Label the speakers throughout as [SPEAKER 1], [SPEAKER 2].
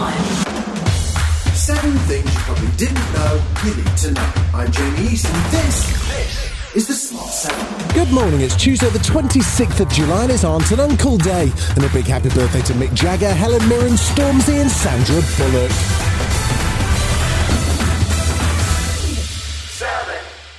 [SPEAKER 1] one.
[SPEAKER 2] Seven things you probably didn't know you need to know. I'm Jamie East, and this is the Smart Seven.
[SPEAKER 3] Good morning, it's Tuesday the 26th of July and it's Aunt and Uncle Day. And a big happy birthday to Mick Jagger, Helen Mirren, Stormzy and Sandra Bullock.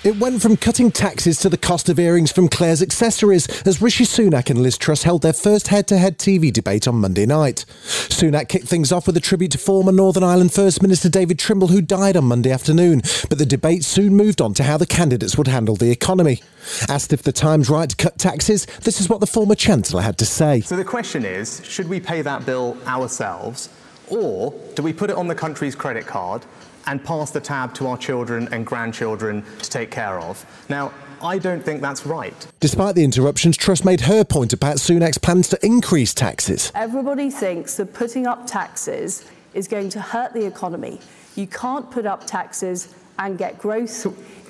[SPEAKER 3] It went from cutting taxes to the cost of earrings from Claire's accessories as Rishi Sunak and Liz Truss held their first head-to-head TV debate on Monday night. Sunak kicked things off with a tribute to former Northern Ireland First Minister David Trimble who died on Monday afternoon, but the debate soon moved on to how the candidates would handle the economy. Asked if the time's right to cut taxes, this is what the former Chancellor had to say.
[SPEAKER 4] So the question is should we pay that bill ourselves, or do we put it on the country's credit card and pass the tab to our children and grandchildren to take care of? Now, I don't think that's right.
[SPEAKER 3] Despite the interruptions, Truss made her point about Sunak's plans to increase taxes.
[SPEAKER 5] Everybody thinks that putting up taxes is going to hurt the economy. You can't put up taxes and get growth.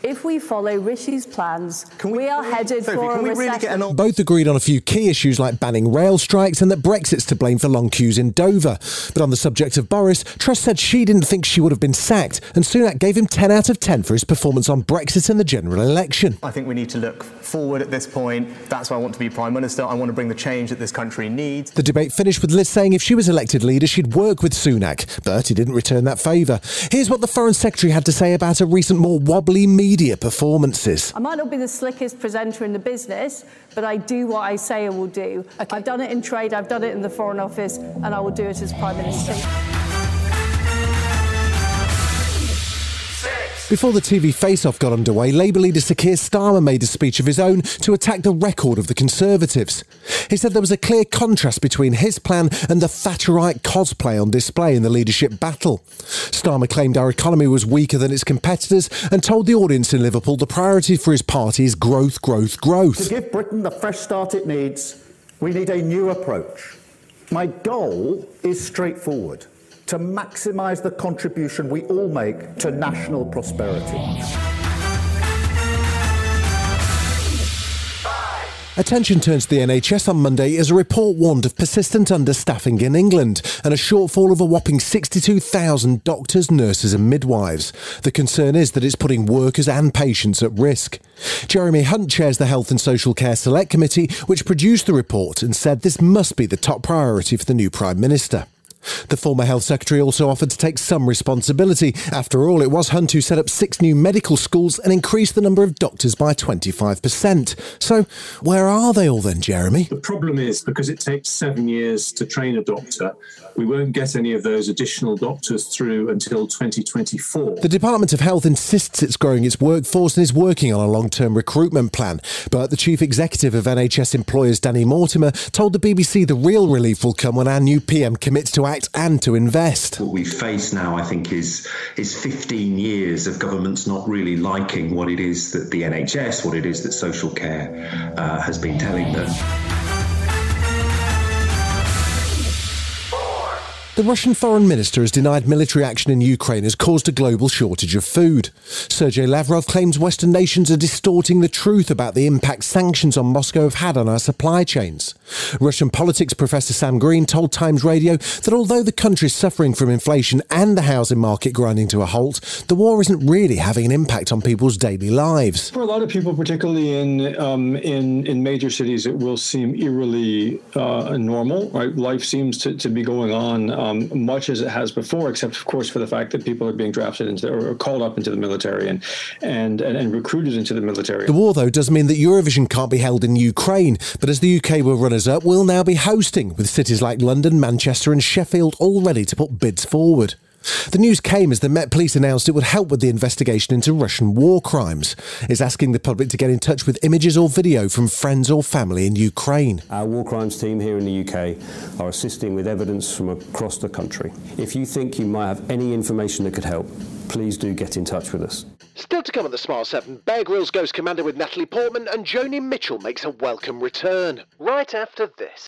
[SPEAKER 5] If we follow Rishi's plans, we, are headed
[SPEAKER 4] Sophie,
[SPEAKER 5] for
[SPEAKER 4] can
[SPEAKER 5] a
[SPEAKER 4] we
[SPEAKER 5] recession.
[SPEAKER 4] really get an
[SPEAKER 3] Both agreed on a few key issues like banning rail strikes and that Brexit's to blame for long queues in Dover. But on the subject of Boris, Truss said she didn't think she would have been sacked, and Sunak gave him 10 out of 10 for his performance on Brexit and the general election.
[SPEAKER 4] I think we need to look forward at this point. That's why I want to be Prime Minister. I want to bring the change that this country needs.
[SPEAKER 3] The debate finished with Liz saying if she was elected leader, she'd work with Sunak, but he didn't return that favour. Here's what the Foreign Secretary had to say about a recent more wobbly media performances.
[SPEAKER 5] I might not be the slickest presenter in the business, but I do what I say I will do. I've done it in trade, I've done it in the Foreign Office, and I will do it as Prime Minister.
[SPEAKER 3] Before the TV face-off got underway, Labour leader Sir Keir Starmer made a speech of his own to attack the record of the Conservatives. He said there was a clear contrast between his plan and the Thatcherite cosplay on display in the leadership battle. Starmer claimed our economy was weaker than its competitors and told the audience in Liverpool the priority for his party is growth, growth, growth.
[SPEAKER 6] To give Britain the fresh start it needs, we need a new approach. My goal is straightforward to maximise the contribution we all make to national prosperity.
[SPEAKER 3] Attention turns to the NHS on Monday as a report warned of persistent understaffing in England and a shortfall of a whopping 62,000 doctors, nurses, and midwives. The concern is that it's putting workers and patients at risk. Jeremy Hunt chairs the Health and Social Care Select Committee, which produced the report and said this must be the top priority for the new Prime Minister. The former Health Secretary also offered to take some responsibility. After all, it was Hunt who set up six new medical schools and increased the number of doctors by 25%. So, where are they all then, Jeremy?
[SPEAKER 7] The problem is because it takes seven years to train a doctor, we won't get any of those additional doctors through until 2024.
[SPEAKER 3] The Department of Health insists it's growing its workforce and is working on a long term recruitment plan. But the chief executive of NHS employers, Danny Mortimer, told the BBC the real relief will come when our new PM commits to act and to invest.
[SPEAKER 8] What we face now, I think, is is 15 years of governments not really liking what it is that the NHS, what it is that social care uh, has been telling them.
[SPEAKER 3] The Russian foreign minister has denied military action in Ukraine has caused a global shortage of food. Sergei Lavrov claims Western nations are distorting the truth about the impact sanctions on Moscow have had on our supply chains. Russian politics professor Sam Green told Times Radio that although the country is suffering from inflation and the housing market grinding to a halt, the war isn't really having an impact on people's daily lives.
[SPEAKER 9] For a lot of people, particularly in um, in in major cities, it will seem eerily uh, normal. Right, life seems to, to be going on um, Um, much as it has before, except of course for the fact that people are being drafted into or called up into the military and and and, and recruited into the military.
[SPEAKER 3] The war, though, does mean that Eurovision can't be held in Ukraine, but as the UK were runners up, we'll now be hosting, with cities like London, Manchester, and Sheffield all ready to put bids forward. The news came as the Met Police announced it would help with the investigation into Russian war crimes. It's asking the public to get in touch with images or video from friends or family in Ukraine.
[SPEAKER 10] Our war crimes team here in the UK are assisting with evidence from across the country. If you think you might have any information that could help, please do get in touch with us.
[SPEAKER 11] Still to come on the Smart 7, Bear Grylls goes commander with Natalie Portman and Joni Mitchell makes a welcome return. Right after this.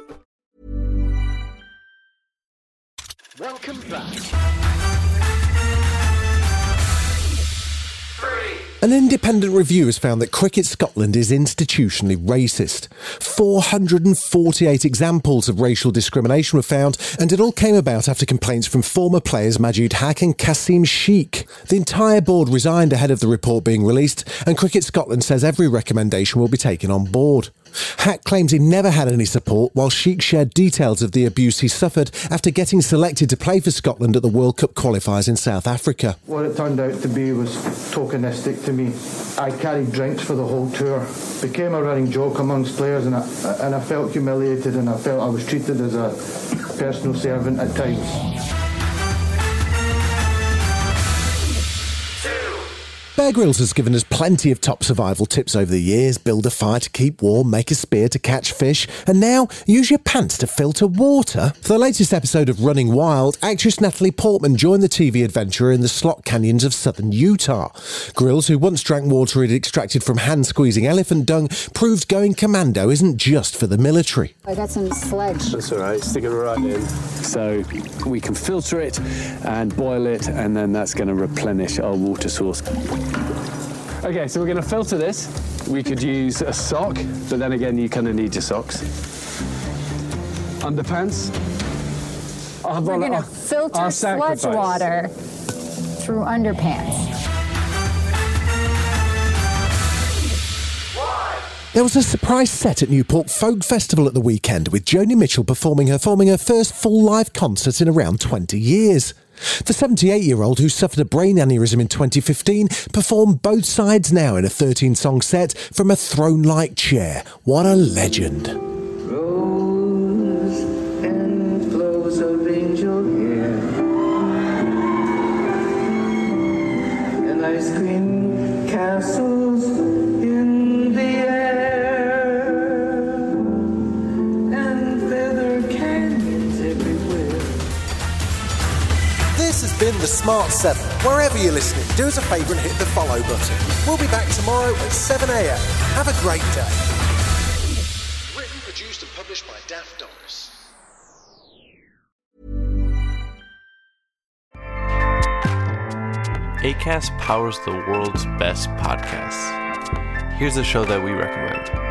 [SPEAKER 11] Welcome back.
[SPEAKER 3] An independent review has found that Cricket Scotland is institutionally racist. 448 examples of racial discrimination were found, and it all came about after complaints from former players Majid Haq and Kasim Sheikh. The entire board resigned ahead of the report being released, and Cricket Scotland says every recommendation will be taken on board. Haq claims he never had any support, while Sheikh shared details of the abuse he suffered after getting selected to play for Scotland at the World Cup qualifiers in South Africa.
[SPEAKER 12] What it turned out to be was tokenistic to me. I carried drinks for the whole tour, became a running joke amongst players, and I, and I felt humiliated and I felt I was treated as a personal servant at times.
[SPEAKER 3] Bear Grylls has given us plenty of top survival tips over the years build a fire to keep warm, make a spear to catch fish, and now use your pants to filter water. For the latest episode of Running Wild, actress Natalie Portman joined the TV adventurer in the slot canyons of southern Utah. Grylls, who once drank water he'd extracted from hand squeezing elephant dung, proved going commando isn't just for the military.
[SPEAKER 13] I got some sledge.
[SPEAKER 14] That's all right. Stick it right in. So we can filter it and boil it, and then that's going to replenish our water source. Okay, so we're going to filter this. We could use a sock, but then again, you kind of need your socks. Underpants. I'll
[SPEAKER 13] We're going to
[SPEAKER 14] I'll-
[SPEAKER 13] filter
[SPEAKER 14] I'll
[SPEAKER 13] sludge water through underpants.
[SPEAKER 3] There was a surprise set at Newport Folk Festival at the weekend with Joni Mitchell performing her forming her first full live concert in around 20 years. The 78 year old who suffered a brain aneurysm in 2015 performed both sides now in a 13 song set from a throne like chair. What a legend.
[SPEAKER 15] This has been The Smart 7. Wherever you're listening, do us a favour and hit the follow button. We'll be back tomorrow at 7am. Have a great day.
[SPEAKER 11] Written, produced, and published by Daft Doris.
[SPEAKER 16] ACAST powers the world's best podcasts. Here's a show that we recommend.